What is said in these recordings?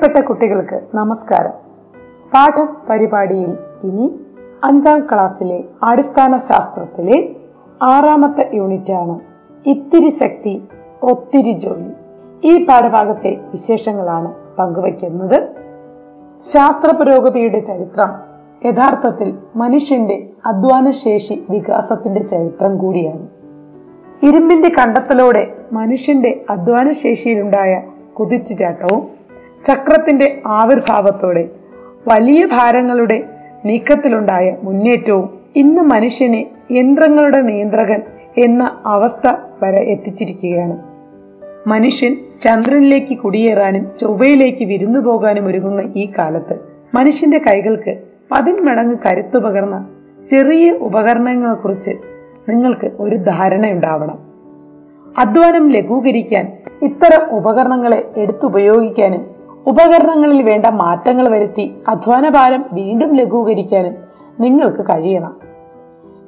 പ്രിയപ്പെട്ട കുട്ടികൾക്ക് നമസ്കാരം. പാഠ പരിപാടിയിൽ ഇനി അഞ്ചാം ക്ലാസ്സിലെ അടിസ്ഥാന ശാസ്ത്രത്തിലെ ആറാമത്തെ യൂണിറ്റാണ് ഇത്തിരി ശക്തി ഒത്തിരി ജോലി. ഈ പാഠഭാഗത്തെ വിശേഷങ്ങളാണ് പങ്കുവയ്ക്കുന്നത്. ശാസ്ത്ര പുരോഗതിയുടെ ചരിത്രം യഥാർത്ഥത്തിൽ മനുഷ്യന്റെ അധ്വാനശേഷി വികാസത്തിന്റെ ചരിത്രം കൂടിയാണ്. ഇരുമ്പിന്റെ കണ്ടെത്തലോടെ മനുഷ്യന്റെ അധ്വാനശേഷിയിലുണ്ടായ കുതിച്ചുചാട്ടവും ചക്രത്തിന്റെ ആവിർഭാവത്തോടെ വലിയ ഭാരങ്ങളുടെ നീക്കത്തിലുണ്ടായ മുന്നേറ്റവും ഇന്ന് മനുഷ്യനെ യന്ത്രങ്ങളുടെ നിയന്ത്രകൻ എന്ന അവസ്ഥ വരെ എത്തിച്ചിരിക്കുകയാണ്. മനുഷ്യൻ ചന്ദ്രനിലേക്ക് കുടിയേറാനും ചൊവ്വയിലേക്ക് വിരുന്നു പോകാനും ഒരുങ്ങുന്ന ഈ കാലത്ത് മനുഷ്യന്റെ കൈകൾക്ക് പതിന്മടങ്ങ് കരുത്തു പകർന്ന ചെറിയ ഉപകരണങ്ങളെക്കുറിച്ച് നിങ്ങൾക്ക് ഒരു ധാരണയുണ്ടാവണം. അധ്വാനം ലഘൂകരിക്കാൻ ഇത്തരം ഉപകരണങ്ങളെ എടുത്തുപയോഗിക്കാനും ഉപകരണങ്ങളിൽ വേണ്ട മാറ്റങ്ങൾ വരുത്തി അധ്വാനഭാരം വീണ്ടും ലഘൂകരിക്കാനും നിങ്ങൾക്ക് കഴിയണം.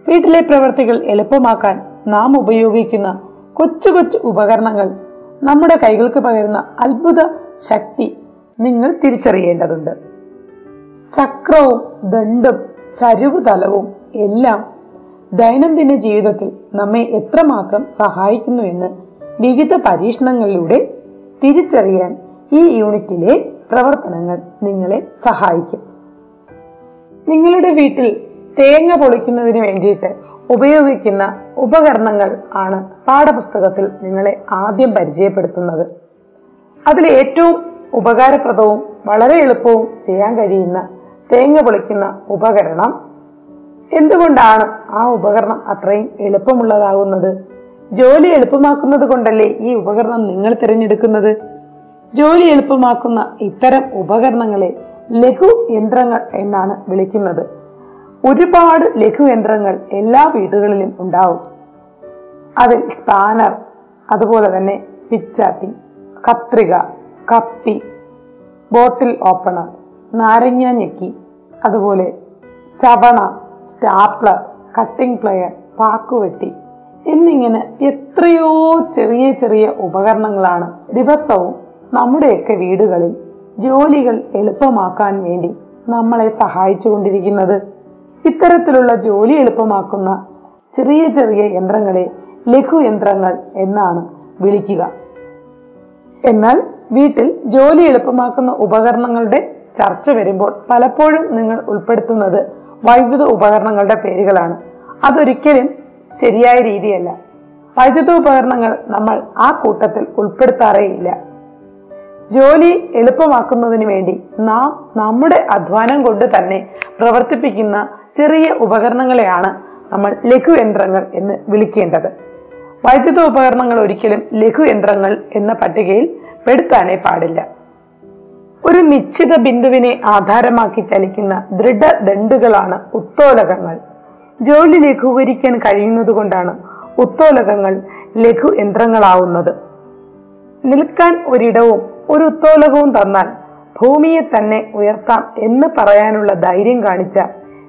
വീട്ടിലെ പ്രവർത്തികൾ എളുപ്പമാക്കാൻ നാം ഉപയോഗിക്കുന്ന കൊച്ചു കൊച്ചു ഉപകരണങ്ങൾ നമ്മുടെ കൈകൾക്ക് പകരുന്ന അത്ഭുത ശക്തി നിങ്ങൾ തിരിച്ചറിയേണ്ടതുണ്ട്. ചക്രവും ദണ്ടും ചരിവ് തലവും എല്ലാം ദൈനംദിന ജീവിതത്തിൽ നമ്മെ എത്രമാത്രം സഹായിക്കുന്നു എന്ന് വിവിധ പരീക്ഷണങ്ങളിലൂടെ തിരിച്ചറിയാൻ ഈ യൂണിറ്റിലെ പ്രവർത്തനങ്ങൾ നിങ്ങളെ സഹായിക്കും. നിങ്ങളുടെ വീട്ടിൽ തേങ്ങ പൊളിക്കുന്നതിന് വേണ്ടിയിട്ട് ഉപയോഗിക്കുന്ന ഉപകരണങ്ങൾ ആണ് പാഠപുസ്തകത്തിൽ നിങ്ങളെ ആദ്യം പരിചയപ്പെടുത്തുന്നത്. അതിൽ ഏറ്റവും ഉപകാരപ്രദവും വളരെ എളുപ്പവും ചെയ്യാൻ കഴിയുന്ന തേങ്ങ പൊളിക്കുന്ന ഉപകരണം എന്തുകൊണ്ടാണ് ആ ഉപകരണം അത്രയും എളുപ്പമുള്ളതാകുന്നത്? ജോലി എളുപ്പമാക്കുന്നത് കൊണ്ടല്ലേ ഈ ഉപകരണം നിങ്ങൾ തിരഞ്ഞെടുക്കുന്നത്? ജോലി എളുപ്പമാക്കുന്ന ഇത്തരം ഉപകരണങ്ങളെ ലഘു യന്ത്രങ്ങൾ എന്നാണ് വിളിക്കുന്നത്. ഒരുപാട് ലഘു യന്ത്രങ്ങൾ എല്ലാ വീടുകളിലും ഉണ്ടാവും. അതിൽ സ്പാനർ അതുപോലെ തന്നെ പിച്ചാത്തി കത്രിക കപ്പി ബോട്ടിൽ ഓപ്പണർ നാരങ്ങ ഞെക്കി അതുപോലെ ചവണ സ്റ്റാപ്ലർ കട്ടിംഗ് പ്ലെയർ പാക്കുവെട്ടി എന്നിങ്ങനെ എത്രയോ ചെറിയ ചെറിയ ഉപകരണങ്ങളാണ് ദിവസവും നമ്മുടെയൊക്കെ വീടുകളിൽ ജോലികൾ എളുപ്പമാക്കാൻ വേണ്ടി നമ്മളെ സഹായിച്ചുകൊണ്ടിരിക്കുന്നത്. ഇത്തരത്തിലുള്ള ജോലി എളുപ്പമാക്കുന്ന ചെറിയ ചെറിയ യന്ത്രങ്ങളെ ലഘു യന്ത്രങ്ങൾ എന്നാണ് വിളിക്കുക. എന്നാൽ വീട്ടിൽ ജോലി എളുപ്പമാക്കുന്ന ഉപകരണങ്ങളുടെ ചർച്ച വരുമ്പോൾ പലപ്പോഴും നിങ്ങൾ ഉൾപ്പെടുത്തുന്നത് വൈദ്യുത ഉപകരണങ്ങളുടെ പേരുകളാണ്. അതൊരിക്കലും ശരിയായ രീതിയല്ല. വൈദ്യുത ഉപകരണങ്ങൾ നമ്മൾ ആ കൂട്ടത്തിൽ ഉൾപ്പെടുത്താറേയില്ല. ജോലി എളുപ്പമാക്കുന്നതിന് വേണ്ടി നാം നമ്മുടെ അധ്വാനം കൊണ്ട് തന്നെ പ്രവർത്തിപ്പിക്കുന്ന ചെറിയ ഉപകരണങ്ങളെയാണ് നമ്മൾ ലഘു യന്ത്രങ്ങൾ എന്ന് വിളിക്കേണ്ടത്. വൈദ്യുത ഉപകരണങ്ങൾ ഒരിക്കലും ലഘു യന്ത്രങ്ങൾ എന്ന പട്ടികയിൽ പെടുത്താനേ പാടില്ല. ഒരു നിശ്ചിത ബിന്ദുവിനെ ആധാരമാക്കി ചലിക്കുന്ന ദൃഢദണ്ഡുകളാണ് ഉത്തോലകങ്ങൾ. ജോലി ലഘൂകരിക്കാൻ കഴിയുന്നത് കൊണ്ടാണ് ഉത്തോലകങ്ങൾ ലഘു യന്ത്രങ്ങളാവുന്നത്. നിൽക്കാൻ ഒരിടവും ഒരു ഉത്തോലകവും തന്നാൽ ഭൂമിയെ തന്നെ ഉയർത്താം എന്ന് പറയാനുള്ള ധൈര്യം കാണിച്ച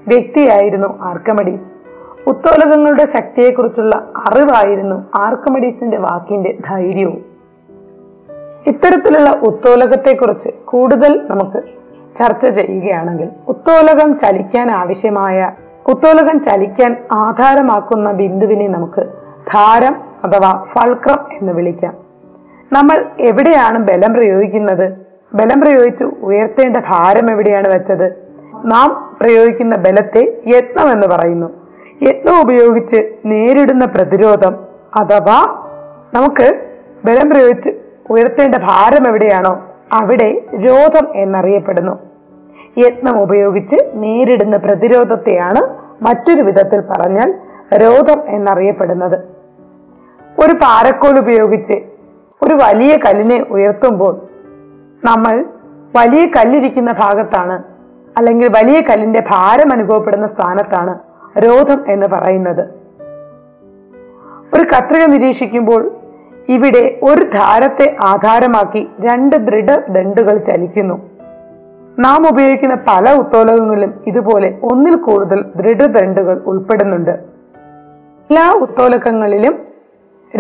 വ്യക്തിയായിരുന്നു ആർക്കമഡീസ്. ഉത്തോലകങ്ങളുടെ ശക്തിയെക്കുറിച്ചുള്ള അറിവായിരുന്നു ആർക്കമഡീസിന്റെ വാക്കിന്റെ ധൈര്യവും. ഇത്തരത്തിലുള്ള ഉത്തോലകത്തെക്കുറിച്ച് കൂടുതൽ നമുക്ക് ചർച്ച ചെയ്യുകയാണെങ്കിൽ ഉത്തോലകം ചലിക്കാൻ ആവശ്യമായ ഉത്തോലകം ചലിക്കാൻ ആധാരമാക്കുന്ന ബിന്ദുവിനെ നമുക്ക് ധാരം അഥവാ ഫൾക്രം എന്ന് വിളിക്കാം. നമ്മൾ എവിടെയാണ് ബലം പ്രയോഗിക്കുന്നത്? ബലം പ്രയോഗിച്ച് ഉയർത്തേണ്ട ഭാരം എവിടെയാണ് വെച്ചത്? നാം പ്രയോഗിക്കുന്ന ബലത്തെ യത്നം എന്ന് പറയുന്നു. യത്നം ഉപയോഗിച്ച് നേരിടുന്ന പ്രതിരോധം അഥവാ നമുക്ക് ബലം പ്രയോഗിച്ച് ഉയർത്തേണ്ട ഭാരം എവിടെയാണോ അവിടെ രോധം എന്നറിയപ്പെടുന്നു. യത്നം ഉപയോഗിച്ച് നേരിടുന്ന പ്രതിരോധത്തെയാണ് മറ്റൊരു വിധത്തിൽ പറഞ്ഞാൽ രോധം എന്നറിയപ്പെടുന്നത്. ഒരു പാരക്കോൽ ഉപയോഗിച്ച് ഒരു വലിയ കല്ലിനെ ഉയർത്തുമ്പോൾ നമ്മൾ വലിയ കല്ലിരിക്കുന്ന ഭാഗത്താണ് അല്ലെങ്കിൽ വലിയ കല്ലിന്റെ ഭാരം അനുഭവപ്പെടുന്ന സ്ഥാനത്താണ് രോധം എന്ന് പറയുന്നത്. ഒരു കത്രിക നിരീക്ഷിക്കുമ്പോൾ ഇവിടെ ഒരു ധാരത്തെ ആധാരമാക്കി രണ്ട് ദൃഢ ദണ്ടുകൾ ചലിക്കുന്നു. നാം ഉപയോഗിക്കുന്ന പല ഉത്തോലകങ്ങളിലും ഇതുപോലെ ഒന്നിൽ കൂടുതൽ ദൃഢദണ്ടുകൾ ഉൾപ്പെടുന്നുണ്ട്. എല്ലാ ഉത്തോലകങ്ങളിലും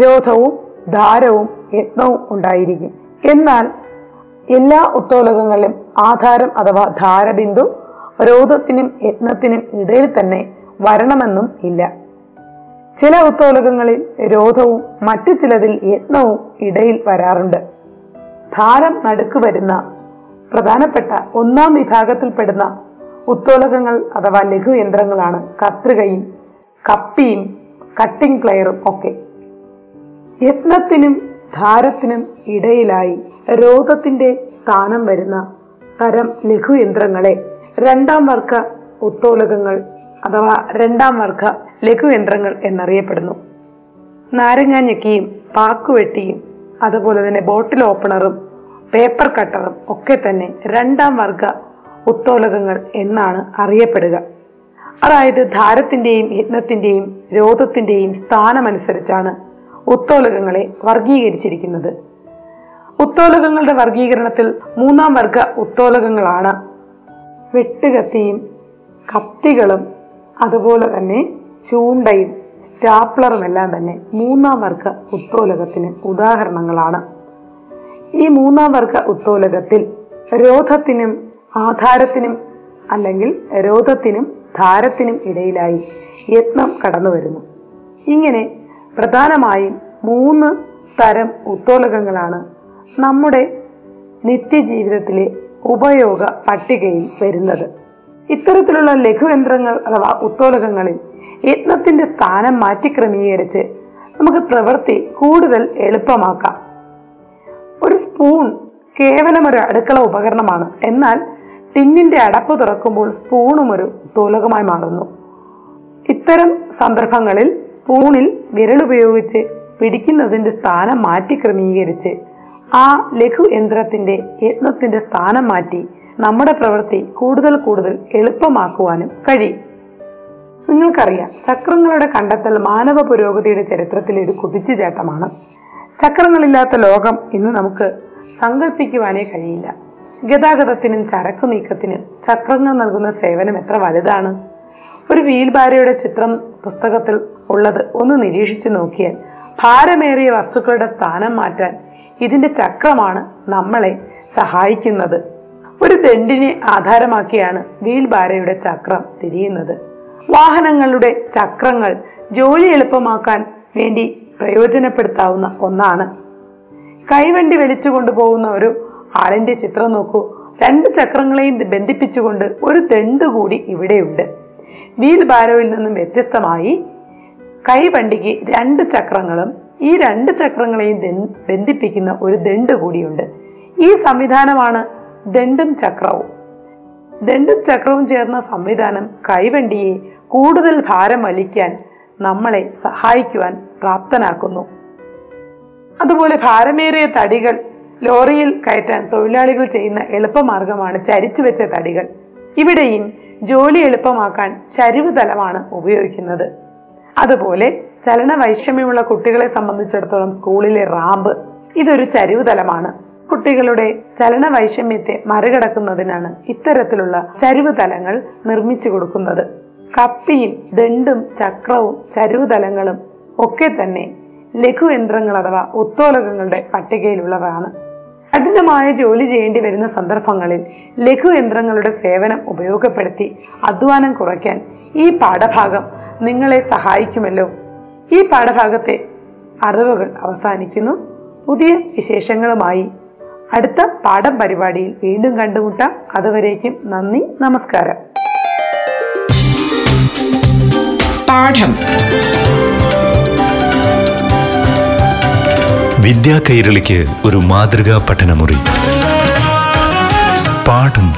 രോധവും ധാരവും യത്നവും ഉണ്ടായിരിക്കും. എന്നാൽ എല്ലാ ഉത്തോലകങ്ങളിലും ആധാരം അഥവാ ധാരബിന്ദു രോധത്തിനും യത്നത്തിനും ഇടയിൽ തന്നെ വരണമെന്നും ഇല്ല. ചില ഉത്തോലകങ്ങളിൽ രോധവും മറ്റു ചിലതിൽ യത്നവും ഇടയിൽ വരാറുണ്ട്. ധാരം നടുക്ക് വരുന്ന പ്രധാനപ്പെട്ട ഒന്നാം വിഭാഗത്തിൽപ്പെടുന്ന ഉത്തോലകങ്ങൾ അഥവാ ലഘുയന്ത്രങ്ങളാണ്. കത്രികയും കപ്പിയും കട്ടിംഗ് പ്ലെയറും ഒക്കെ. യത്നത്തിനും ധാരത്തിനും ഇടയിലായി രോഗത്തിന്റെ സ്ഥാനം വരുന്ന തരം ലഘുയന്ത്രങ്ങളെ രണ്ടാം വർഗ ഉത്തോലകങ്ങൾ അഥവാ രണ്ടാം വർഗ ലഘുയന്ത്രങ്ങൾ എന്നറിയപ്പെടുന്നു. നാരങ്ങാഞ്ഞക്കിയും പാക്കുവെട്ടിയും അതുപോലെ തന്നെ ബോട്ടിൽ ഓപ്പണറും പേപ്പർ കട്ടറും ഒക്കെ തന്നെ രണ്ടാം വർഗ ഉത്തോലകങ്ങൾ എന്നാണ് അറിയപ്പെടുക. അതായത് ധാരത്തിന്റെയും യത്നത്തിന്റെയും രോധത്തിന്റെയും സ്ഥാനമനുസരിച്ചാണ് ഉത്തോലകങ്ങളെ വർഗീകരിച്ചിരിക്കുന്നത് ഉത്തോലകങ്ങളുടെ വർഗീകരണത്തിൽ മൂന്നാം വർഗ ഉത്തോലകങ്ങളാണ്. വെട്ടുകത്തിയും കത്തികളും അതുപോലെ തന്നെ ചൂണ്ടയും സ്റ്റാപ്ലറും എല്ലാം തന്നെ മൂന്നാം വർഗ ഉത്തോലകത്തിന് ഉദാഹരണങ്ങളാണ്. ഈ മൂന്നാം വർഗ ഉത്തോലകത്തിൽ രോധത്തിനും ആധാരത്തിനും അല്ലെങ്കിൽ രോധത്തിനും ധാരത്തിനും ഇടയിലായി യത്നം കടന്നു വരുന്നു ഇങ്ങനെ പ്രധാനമായും മൂന്ന് തരം ഉത്തോലകങ്ങളാണ്. നമ്മുടെ നിത്യജീവിതത്തിലെ ഉപയോഗ പട്ടികയിൽ വരുന്നത്. ഇത്തരത്തിലുള്ള ലഘുയന്ത്രങ്ങൾ അഥവാ ഉത്തോലകങ്ങളിൽ യത്നത്തിന്റെ സ്ഥാനം മാറ്റി ക്രമീകരിച്ച് നമുക്ക് പ്രവൃത്തി കൂടുതൽ എളുപ്പമാക്കാം. ഒരു സ്പൂൺ കേവലം ഒരു അടുക്കള ഉപകരണമാണ്. എന്നാൽ ടിന്നിന്റെ അടപ്പ് തുറക്കുമ്പോൾ സ്പൂണും ഒരു ഉത്തോലകമായി മാറുന്നു. ഇത്തരം സന്ദർഭങ്ങളിൽ സ്പൂണിൽ വിരലുപയോഗിച്ച് പിടിക്കുന്നതിന്റെ സ്ഥാനം മാറ്റി ക്രമീകരിച്ച് ആ ലഘു യന്ത്രത്തിന്റെ യത്നത്തിന്റെ സ്ഥാനം മാറ്റി നമ്മുടെ പ്രവൃത്തി കൂടുതൽ കൂടുതൽ എളുപ്പമാക്കുവാനും കഴിയും. നിങ്ങൾക്കറിയാം ചക്രങ്ങളുടെ കണ്ടെത്തൽ മാനവ പുരോഗതിയുടെ ചരിത്രത്തിലെ ഒരു കുതിച്ചുചാട്ടമാണ്. ചക്രങ്ങളില്ലാത്ത ലോകം ഇന്ന് നമുക്ക് സങ്കല്പിക്കുവാനേ കഴിയില്ല. ഗതാഗതത്തിനും ചരക്കു നീക്കത്തിനും ചക്രങ്ങൾ നൽകുന്ന സേവനം എത്ര വലുതാണ്? ഒരു വീൽ ഭാര്യയുടെ ചിത്രം പുസ്തകത്തിൽ ഉള്ളത് ഒന്ന് നിരീക്ഷിച്ചു നോക്കിയാൽ ഭാരമേറിയ വസ്തുക്കളുടെ സ്ഥാനം മാറ്റാൻ ഇതിന്റെ ചക്രമാണ് നമ്മളെ സഹായിക്കുന്നത്. ഒരു ദണ്ടിനെ ആധാരമാക്കിയാണ് വീൽ ഭാരയുടെ ചക്രം തിരിയുന്നത്. വാഹനങ്ങളുടെ ചക്രങ്ങൾ ജോലി എളുപ്പമാക്കാൻ വേണ്ടി പ്രയോജനപ്പെടുത്താവുന്ന ഒന്നാണ്. കൈവണ്ടി വലിച്ചു കൊണ്ടുപോകുന്ന ഒരു ആളിന്റെ ചിത്രം നോക്കൂ. രണ്ട് ചക്രങ്ങളെയും ബന്ധിപ്പിച്ചുകൊണ്ട് ഒരു ദണ്ട് കൂടി ഇവിടെയുണ്ട്. വീൽ ബാരോയിൽ നിന്നും വ്യത്യസ്തമായി കൈവണ്ടിക്ക് രണ്ട് ചക്രങ്ങളും ഈ രണ്ട് ചക്രങ്ങളെയും ബന്ധിപ്പിക്കുന്ന ഒരു ദണ്ട് കൂടിയുണ്ട്. ഈ സംവിധാനമാണ് ദണ്ടും ചക്രവും. ദണ്ടും ചക്രവും ചേർന്ന സംവിധാനം കൈവണ്ടിയെ കൂടുതൽ ഭാരം വലിക്കാൻ നമ്മളെ സഹായിക്കുവാൻ പ്രാപ്തനാക്കുന്നു. അതുപോലെ ഭാരമേറിയ തടികൾ ലോറിയിൽ കയറ്റാൻ തൊഴിലാളികൾ ചെയ്യുന്ന എളുപ്പമാർഗമാണ് ചരിച്ചു വെച്ച തടികൾ. ഇവിടെയും ജോലി എളുപ്പമാക്കാൻ ചരിവ് തലമാണ് ഉപയോഗിക്കുന്നത്. അതുപോലെ ചലന വൈഷമ്യമുള്ള കുട്ടികളെ സംബന്ധിച്ചിടത്തോളം സ്കൂളിലെ റാമ്പ് ഇതൊരു ചരിവ് തലമാണ്. കുട്ടികളുടെ ചലന വൈഷമ്യത്തെ മറികടക്കുന്നതിനാണ് ഇത്തരത്തിലുള്ള ചരിവ് തലങ്ങൾ നിർമ്മിച്ചു കൊടുക്കുന്നത്. കപ്പിയും ദണ്ടും ചക്രവും ചരിവ് തലങ്ങളും ഒക്കെ തന്നെ ലഘുയന്ത്രങ്ങൾ അഥവാ ഒത്തോലകങ്ങളുടെ പട്ടികയിലുള്ളവയാണ്. കഠിനമായ ജോലി ചെയ്യേണ്ടി വരുന്ന സന്ദർഭങ്ങളിൽ ലഘുയന്ത്രങ്ങളുടെ സേവനം ഉപയോഗപ്പെടുത്തി അധ്വാനം കുറയ്ക്കാൻ ഈ പാഠഭാഗം നിങ്ങളെ സഹായിക്കുമല്ലോ. ഈ പാഠഭാഗത്തെ അറിവുകൾ അവസാനിക്കുന്നു. പുതിയ വിശേഷങ്ങളുമായി അടുത്ത പാഠം പരിപാടിയിൽ വീണ്ടും കണ്ടുമുട്ടാം. അതുവരേക്കും നന്ദി നമസ്കാരം. പാഠം. വിദ്യാ കൈരളിക്ക് ഒരു മാതൃകാ പഠനമുറി. പാഠം.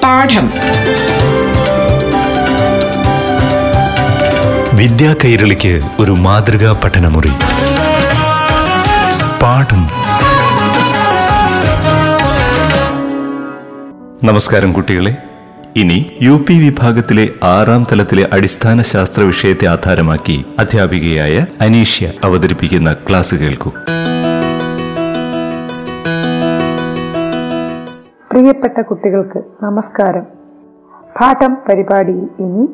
പാഠം. വിദ്യാ കൈരളിക്ക് ഒരു മാതൃകാ പഠനമുറി. പാഠം. നമസ്കാരം കുട്ടികളെ. ഇനി യു പി വിഭാഗത്തിലെ ആറാം തലത്തിലെ അടിസ്ഥാന ശാസ്ത്ര വിഷയത്തെ ആധാരമാക്കി അധ്യാപികയായ അനീഷ്യ അവതരിപ്പിക്കുന്ന ക്ലാസ് കേൾക്കൂ. പ്രിയപ്പെട്ട കുട്ടികൾക്ക് നമസ്കാരം. പാഠം പരിപാടിയിൽ ഇനി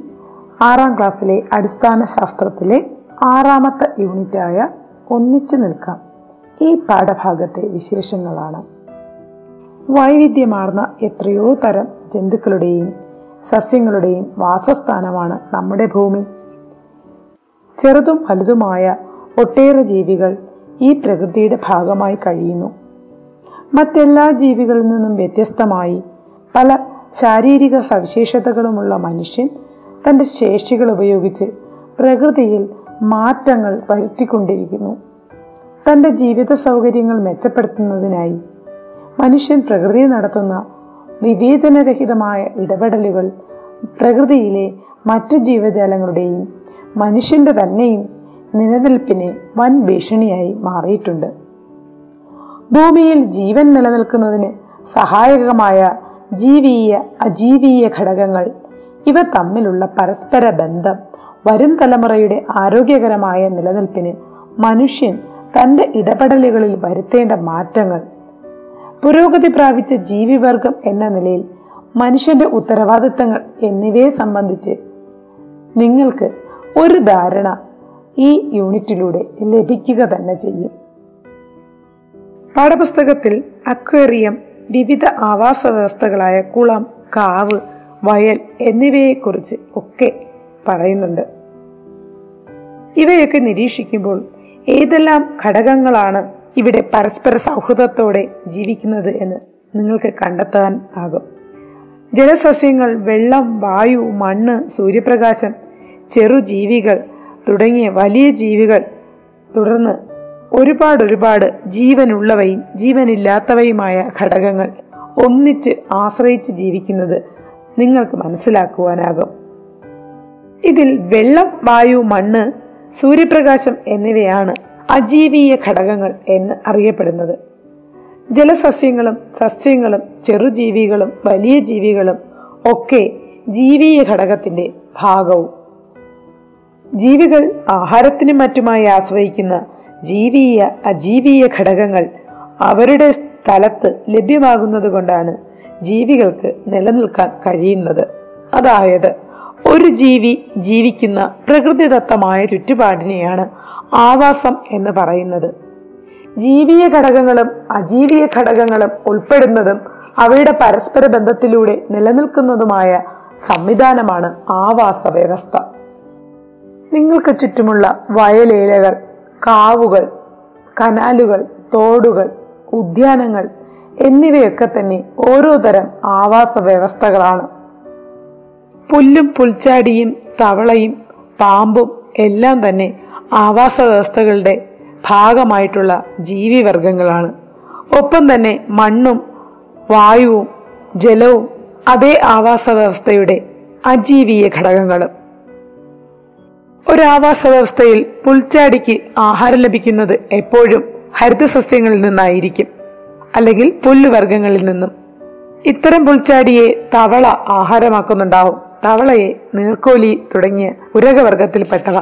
ആറാം ക്ലാസ്സിലെ അടിസ്ഥാന ശാസ്ത്രത്തിലെ ആറാമത്തെ യൂണിറ്റായ ഒന്നിച്ചു നിൽക്കാം. ഈ പാഠഭാഗത്തെ വിശേഷങ്ങളാണ്. വൈവിധ്യമാർന്ന എത്രയോ തരം ജന്തുക്കളുടെയും സസ്യങ്ങളുടെയും വാസസ്ഥാനമാണ് നമ്മുടെ ഭൂമി. ചെറുതും വലുതുമായ ഒട്ടേറെ ജീവികൾ ഈ പ്രകൃതിയുടെ ഭാഗമായി കഴിയുന്നു. മറ്റെല്ലാ ജീവികളിൽ നിന്നും വ്യത്യസ്തമായി പല ശാരീരിക സവിശേഷതകളുമുള്ള മനുഷ്യൻ തന്റെ ശേഷികൾ ഉപയോഗിച്ച് പ്രകൃതിയിൽ മാറ്റങ്ങൾ വരുത്തിക്കൊണ്ടിരിക്കുന്നു. തന്റെ ജീവിത സൗകര്യങ്ങൾ മെച്ചപ്പെടുത്തുന്നതിനായി മനുഷ്യൻ പ്രകൃതിയിൽ നടത്തുന്ന വിവേചനരഹിതമായ ഇടപെടലുകൾ പ്രകൃതിയിലെ മറ്റു ജീവജാലങ്ങളുടെയും മനുഷ്യന്റെ തന്നെയും നിലനിൽപ്പിന് വൻ ഭീഷണിയായി മാറിയിട്ടുണ്ട്. ഭൂമിയിൽ ജീവൻ നിലനിൽക്കുന്നതിന് സഹായകമായ ജീവീയ അജീവീയ ഘടകങ്ങൾ ഇവ തമ്മിലുള്ള പരസ്പര ബന്ധം വരും തലമുറയുടെ ആരോഗ്യകരമായ നിലനിൽപ്പിന് മനുഷ്യൻ തന്റെ ഇടപെടലുകളിൽ വരുത്തേണ്ട മാറ്റങ്ങൾ പുരോഗതി പ്രാപിച്ച ജീവിവർഗം എന്ന നിലയിൽ മനുഷ്യന്റെ ഉത്തരവാദിത്തങ്ങൾ എന്നിവയെ സംബന്ധിച്ച് നിങ്ങൾക്ക് ഒരു ധാരണ ഈ യൂണിറ്റിലൂടെ ലഭിക്കുക തന്നെ ചെയ്യും. പാഠപുസ്തകത്തിൽ അക്വേറിയം വിവിധ ആവാസ വ്യവസ്ഥകളായ കുളം കാവ് വയൽ എന്നിവയെക്കുറിച്ച് ഒക്കെ പറയുന്നുണ്ട്. ഇവയൊക്കെ നിരീക്ഷിക്കുമ്പോൾ ഏതെല്ലാം ഘടകങ്ങളാണ് ഇവിടെ പരസ്പര സൗഹൃദത്തോടെ ജീവിക്കുന്നത് എന്ന് നിങ്ങൾക്ക് കണ്ടെത്താൻ ആകും. ജലസസ്യങ്ങൾ വെള്ളം വായു മണ്ണ് സൂര്യപ്രകാശം ചെറുജീവികൾ തുടങ്ങിയ വലിയ ജീവികൾ തുടർന്ന് ഒരുപാട് ഒരുപാട് ജീവനുള്ളവയും ജീവനില്ലാത്തവയുമായ ഘടകങ്ങൾ ഒന്നിച്ച് ആശ്രയിച്ച് ജീവിക്കുന്നത് നിങ്ങൾക്ക് മനസ്സിലാക്കുവാനാകും. ഇതിൽ വെള്ളം വായു മണ്ണ് സൂര്യപ്രകാശം എന്നിവയാണ് അജീവീയ ഘടകങ്ങൾ എന്ന് അറിയപ്പെടുന്നത്. ജലസസ്യങ്ങളും സസ്യങ്ങളും ചെറുജീവികളും വലിയ ജീവികളും ഒക്കെ ജീവീയ ഘടകത്തിന്റെ ഭാഗവും. ജീവികൾ ആഹാരത്തിനും മറ്റുമായി ആശ്രയിക്കുന്ന ജീവീയ അജീവീയ ഘടകങ്ങൾ അവരുടെ സ്ഥലത്ത് ലഭ്യമാകുന്നത് കൊണ്ടാണ് ജീവികൾക്ക് നിലനിൽക്കാൻ കഴിയുന്നത്. അതായത് ഒരു ജീവി ജീവിക്കുന്ന പ്രകൃതിദത്തമായ ചുറ്റുപാടിനെയാണ് ആവാസം എന്ന് പറയുന്നത്. ജീവിയ ഘടകങ്ങളും അജീവിയ ഘടകങ്ങളും ഉൾപ്പെടുന്നതും അവയുടെ പരസ്പര ബന്ധത്തിലൂടെ നിലനിൽക്കുന്നതുമായ സംവിധാനമാണ് ആവാസ വ്യവസ്ഥ നിങ്ങൾക്ക് ചുറ്റുമുള്ള വയലേലകൾ കാവുകൾ കനാലുകൾ തോടുകൾ ഉദ്യാനങ്ങൾ എന്നിവയൊക്കെ തന്നെ ഓരോ തരം ആവാസ വ്യവസ്ഥകളാണ് പുല്ലും പുൽച്ചാടിയും തവളയും പാമ്പും എല്ലാം തന്നെ ആവാസ വ്യവസ്ഥകളുടെ ഭാഗമായിട്ടുള്ള ജീവിവർഗങ്ങളാണ്. ഒപ്പം തന്നെ മണ്ണും വായുവും ജലവും അതേ ആവാസ വ്യവസ്ഥയുടെ അജീവീയ ഘടകങ്ങളും. ഒരു ആവാസ വ്യവസ്ഥയിൽ പുൽച്ചാടിക്ക് ആഹാരം ലഭിക്കുന്നത് എപ്പോഴും ഹരിതസസ്യങ്ങളിൽ നിന്നായിരിക്കും അല്ലെങ്കിൽ പുല്ലുവർഗങ്ങളിൽ നിന്നും. ഇത്തരം പുൽച്ചാടിയെ തവള ആഹാരമാക്കുന്നുണ്ടാവും. തവളയെ നീർക്കോലി തുടങ്ങിയ ഉരകവർഗത്തിൽപ്പെട്ടവ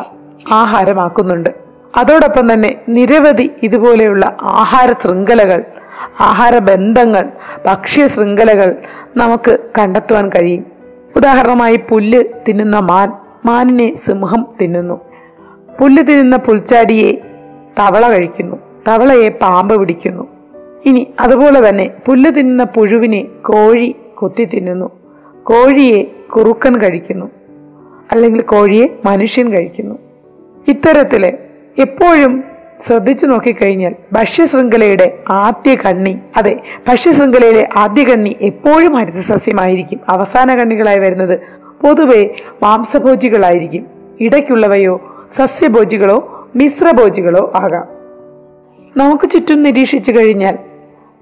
ആഹാരമാക്കുന്നുണ്ട്. അതോടൊപ്പം തന്നെ നിരവധി ഇതുപോലെയുള്ള ആഹാര ശൃംഖലകൾ ആഹാര ബന്ധങ്ങൾ ഭക്ഷ്യ ശൃംഖലകൾ നമുക്ക് കണ്ടെത്തുവാൻ കഴിയും. ഉദാഹരണമായി പുല്ല് തിന്നുന്ന മാൻ മാനിനെ സിംഹം തിന്നുന്നു. പുല്ല് തിന്നുന്ന പുൽച്ചാടിയെ തവള കഴിക്കുന്നു തവളയെ പാമ്പ് പിടിക്കുന്നു. ഇനി അതുപോലെ തന്നെ പുല്ല് തിന്നുന്ന പുഴുവിനെ കോഴി കൊത്തി തിന്നുന്നു. കോഴിയെ കുറുക്കൻ കഴിക്കുന്നു. അല്ലെങ്കിൽ കോഴിയെ മനുഷ്യൻ കഴിക്കുന്നു. ഇത്തരത്തിൽ എപ്പോഴും ശ്രദ്ധിച്ചു നോക്കിക്കഴിഞ്ഞാൽ ഭക്ഷ്യശൃംഖലയുടെ ആദ്യ കണ്ണി അതെ ഭക്ഷ്യശൃംഖലയിലെ ആദ്യ കണ്ണി എപ്പോഴും ഹരിതസസ്യമായിരിക്കും. അവസാന കണ്ണികളായി വരുന്നത് പൊതുവെ മാംസഭോജികളായിരിക്കും. ഇടയ്ക്കുള്ളവയോ സസ്യഭോജികളോ മിശ്രഭോജികളോ ആകാം. നമുക്ക് ചുറ്റും നിരീക്ഷിച്ചു കഴിഞ്ഞാൽ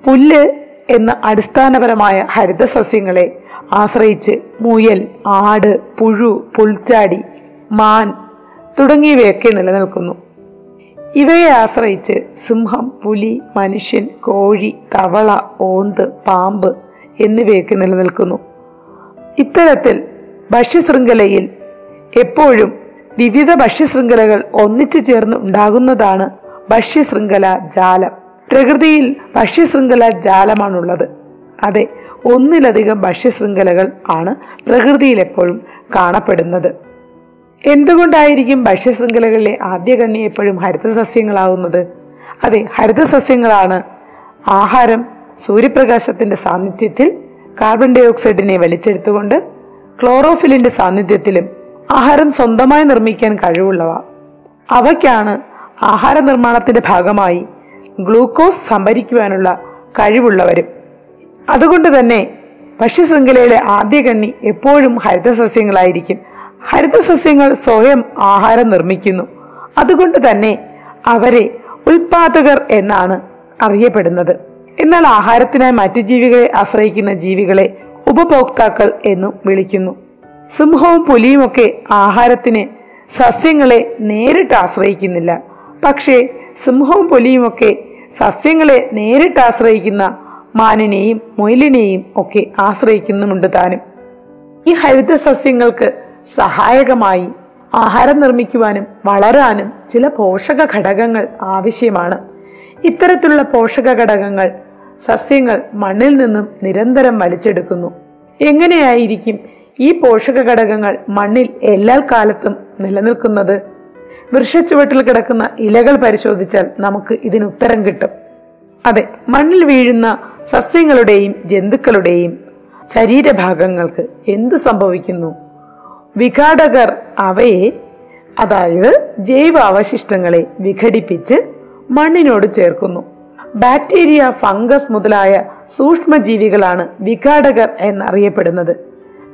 പുല്ല് എന്ന അടിസ്ഥാനപരമായ ഹരിതസസ്യങ്ങളെ ആശ്രയിച്ച് മുയൽ ആട് പുഴു പുൽച്ചാടി മാൻ തുടങ്ങിയവയൊക്കെ നിലനിൽക്കുന്നു. ഇവയെ ആശ്രയിച്ച് സിംഹം പുലി മനുഷ്യൻ കോഴി തവള ഓന്ത് പാമ്പ് എന്നിവയൊക്കെ നിലനിൽക്കുന്നു. ഇത്തരത്തിൽ ഭക്ഷ്യശൃംഖലയിൽ എപ്പോഴും വിവിധ ഭക്ഷ്യശൃംഖലകൾ ഒന്നിച്ചു ചേർന്ന് ഉണ്ടാകുന്നതാണ് ഭക്ഷ്യശൃംഖല ജാലം. പ്രകൃതിയിൽ ഭക്ഷ്യശൃംഖല ജാലമാണുള്ളത്. അതെ ഒന്നിലധികം ഭക്ഷ്യശൃംഖലകൾ ആണ് പ്രകൃതിയിൽ എപ്പോഴും കാണപ്പെടുന്നത്. എന്തുകൊണ്ടായിരിക്കും ഭക്ഷ്യശൃംഖലകളിലെ ആദ്യകണ്ണി എപ്പോഴും ഹരിതസസ്യങ്ങളാവുന്നത്? അതെ ഹരിതസസ്യങ്ങളാണ്. ആഹാരം സൂര്യപ്രകാശത്തിന്റെ സാന്നിധ്യത്തിൽ കാർബൺ ഡൈ ഓക്സൈഡിനെ വലിച്ചെടുത്തുകൊണ്ട് ക്ലോറോഫിലിന്റെ സാന്നിധ്യത്തിലും ആഹാരം സ്വന്തമായി നിർമ്മിക്കാൻ കഴിവുള്ളവ. അവയ്ക്കാണ് ആഹാര നിർമ്മാണത്തിന്റെ ഭാഗമായി ഗ്ലൂക്കോസ് സംഭരിക്കുവാനുള്ള കഴിവുള്ളവരും അതുകൊണ്ട് തന്നെ ഭക്ഷ്യശൃംഖലയിലെ ആദ്യ കണ്ണി എപ്പോഴും ഹരിതസസ്യങ്ങളായിരിക്കും. ഹരിതസസ്യങ്ങൾ സ്വയം ആഹാരം നിർമ്മിക്കുന്നു. അതുകൊണ്ട് തന്നെ അവരെ ഉൽപാദകർ എന്നാണ് അറിയപ്പെടുന്നത്. എന്നാൽ ആഹാരത്തിനായി മറ്റു ജീവികളെ ആശ്രയിക്കുന്ന ജീവികളെ ഉപഭോക്താക്കൾ എന്നും വിളിക്കുന്നു. സിംഹവും പുലിയുമൊക്കെ ആഹാരത്തിന് സസ്യങ്ങളെ നേരിട്ട് ആശ്രയിക്കുന്നില്ല. പക്ഷേ സിംഹവും പുലിയുമൊക്കെ സസ്യങ്ങളെ നേരിട്ട് ആശ്രയിക്കുന്ന മാനിനെയും മൊയിലിനെയും ഒക്കെ ആശ്രയിക്കുന്നുമുണ്ട് താനും. ഈ ഹരിത സസ്യങ്ങൾക്ക് സഹായകമായി ആഹാരം നിർമ്മിക്കുവാനും വളരാനും ചില പോഷക ഘടകങ്ങൾ ആവശ്യമാണ്. ഇത്തരത്തിലുള്ള പോഷക ഘടകങ്ങൾ സസ്യങ്ങൾ മണ്ണിൽ നിന്നും നിരന്തരം വലിച്ചെടുക്കുന്നു. എങ്ങനെയായിരിക്കും ഈ പോഷക ഘടകങ്ങൾ മണ്ണിൽ എല്ലാ കാലത്തും നിലനിൽക്കുന്നത്? വൃക്ഷച്ചുവട്ടിൽ കിടക്കുന്ന ഇലകൾ പരിശോധിച്ചാൽ നമുക്ക് ഇതിന് ഉത്തരം കിട്ടും. അതെ മണ്ണിൽ വീഴുന്ന സസ്യങ്ങളുടെയും ജന്തുക്കളുടെയും ശരീരഭാഗങ്ങൾക്ക് എന്ത് സംഭവിക്കുന്നു? വിഘാടകർ അവയെ അതായത് ജൈവ അവശിഷ്ടങ്ങളെ വിഘടിപ്പിച്ച് മണ്ണിനോട് ചേർക്കുന്നു. ബാക്ടീരിയ ഫംഗസ് മുതലായ സൂക്ഷ്മജീവികളാണ് വിഘാടകർ എന്നറിയപ്പെടുന്നത്.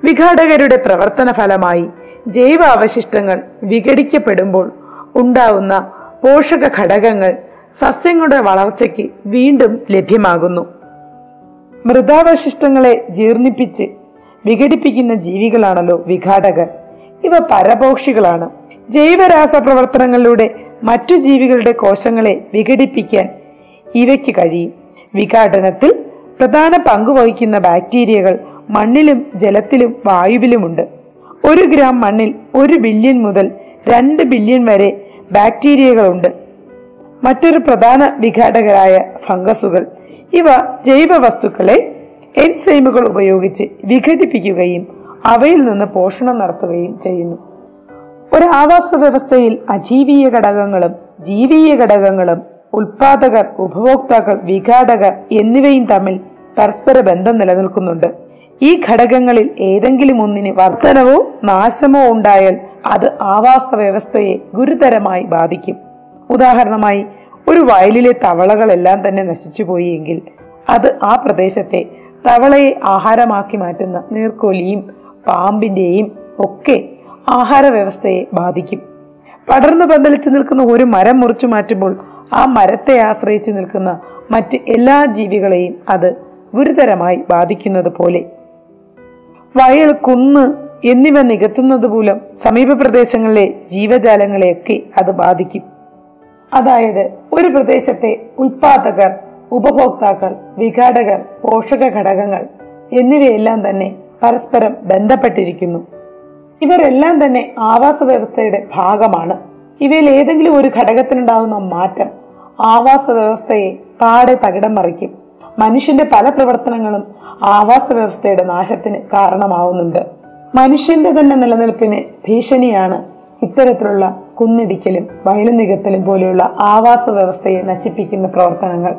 വിഘാടകരുടെ പ്രവർത്തന ഫലമായി ജൈവ അവശിഷ്ടങ്ങൾ വിഘടിക്കപ്പെടുമ്പോൾ ഉണ്ടാവുന്ന പോഷക ഘടകങ്ങൾ സസ്യങ്ങളുടെ വളർച്ചയ്ക്ക് വീണ്ടും ലഭ്യമാകുന്നു. മൃതാവശിഷ്ടങ്ങളെ ജീർണിപ്പിച്ച് വിഘടിപ്പിക്കുന്ന ജീവികളാണല്ലോ വിഘാടകർ. ഇവ പരപോഷികളാണ് ജൈവരാസ പ്രവർത്തനങ്ങളിലൂടെ മറ്റു ജീവികളുടെ കോശങ്ങളെ വിഘടിപ്പിക്കാൻ ഇവയ്ക്ക് കഴിയും. വിഘാടനത്തിൽ പ്രധാന പങ്കുവഹിക്കുന്ന ബാക്ടീരിയകൾ മണ്ണിലും ജലത്തിലും വായുവിലുമുണ്ട്. ഒരു ഗ്രാം മണ്ണിൽ ഒരു ബില്യൺ മുതൽ രണ്ട് ബില്യൺ വരെ ബാക്ടീരിയകളുണ്ട്. മറ്റൊരു പ്രധാന വിഘാടകരായ ഫംഗസുകൾ ഇവ ജൈവ വസ്തുക്കളെ എൻസൈമുകൾ ഉപയോഗിച്ച് വിഘടിപ്പിക്കുകയും അവയിൽ നിന്ന് പോഷണം നടത്തുകയും ചെയ്യുന്നു. ഒരു ആവാസ വ്യവസ്ഥയിൽ അജീവീയ ഘടകങ്ങളും ജീവീയ ഘടകങ്ങളും ഉൽപാദകർ ഉപഭോക്താക്കൾ വിഘാടകർ എന്നിവയും തമ്മിൽ പരസ്പര ബന്ധം നിലനിൽക്കുന്നുണ്ട്. ഈ ഘടകങ്ങളിൽ ഏതെങ്കിലും ഒന്നിന് വർധനവോ നാശമോ ഉണ്ടായാൽ അത് ആവാസ വ്യവസ്ഥയെ ഗുരുതരമായി ബാധിക്കും. ഉദാഹരണമായി ഒരു വയലിലെ തവളകളെല്ലാം തന്നെ നശിച്ചുപോയി എങ്കിൽ അത് ആ പ്രദേശത്തെ തവളയെ ആഹാരമാക്കി മാറ്റുന്ന നീർക്കോലിയും പാമ്പിന്റെയും ഒക്കെ ആഹാര വ്യവസ്ഥയെ ബാധിക്കും. പടർന്നു പന്തലിച്ചു നിൽക്കുന്ന ഒരു മരം മുറിച്ചു മാറ്റുമ്പോൾ ആ മരത്തെ ആശ്രയിച്ച് നിൽക്കുന്ന മറ്റ് എല്ലാ ജീവികളെയും അത് ഗുരുതരമായി ബാധിക്കുന്നത് പോലെ. വയൽ കുന്ന് എന്നിവ നികത്തുന്നത് മൂലം സമീപ പ്രദേശങ്ങളിലെ ജീവജാലങ്ങളെയൊക്കെ അത് ബാധിക്കും. അതായത് ഒരു പ്രദേശത്തെ ഉൽപാദകർ ഉപഭോക്താക്കൾ വിഘാടകർ പോഷക ഘടകങ്ങൾ എന്നിവയെല്ലാം തന്നെ പരസ്പരം ബന്ധപ്പെട്ടിരിക്കുന്നു. ഇവരെല്ലാം തന്നെ ആവാസ വ്യവസ്ഥയുടെ ഭാഗമാണ്. ഇവയിൽ ഏതെങ്കിലും ഒരു ഘടകത്തിനുണ്ടാകുന്ന മാറ്റം ആവാസ വ്യവസ്ഥയെ പാടെ തകിടം മറിക്കും. മനുഷ്യന്റെ പല പ്രവർത്തനങ്ങളും ആവാസ വ്യവസ്ഥയുടെ നാശത്തിന് കാരണമാവുന്നുണ്ട്. മനുഷ്യന്റെ തന്നെ നിലനിൽപ്പിന് ഭീഷണിയാണ് ഇത്തരത്തിലുള്ള കുന്നിടിക്കലും വയലു നികത്തലും പോലെയുള്ള ആവാസ വ്യവസ്ഥയെ നശിപ്പിക്കുന്ന പ്രവർത്തനങ്ങൾ.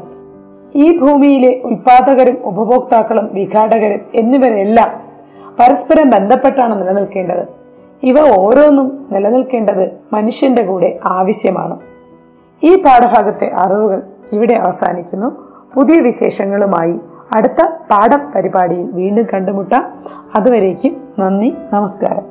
ഈ ഭൂമിയിലെ ഉൽപാദകരും ഉപഭോക്താക്കളും വിഘാടകരും എന്നിവരെല്ലാം പരസ്പരം ബന്ധപ്പെട്ടാണ് നിലനിൽക്കേണ്ടത്. ഇവ ഓരോന്നും നിലനിൽക്കേണ്ടത് മനുഷ്യന്റെ കൂടെ ആവശ്യമാണ്. ഈ പാഠഭാഗത്തെ അറിവുകൾ ഇവിടെ അവസാനിക്കുന്നു. പുതിയ വിശേഷങ്ങളുമായി അടുത്ത പാഠം പരിപാടിയിൽ വീണ്ടും കണ്ടുമുട്ടാം. അതുവരേക്കും നന്ദി നമസ്കാരം.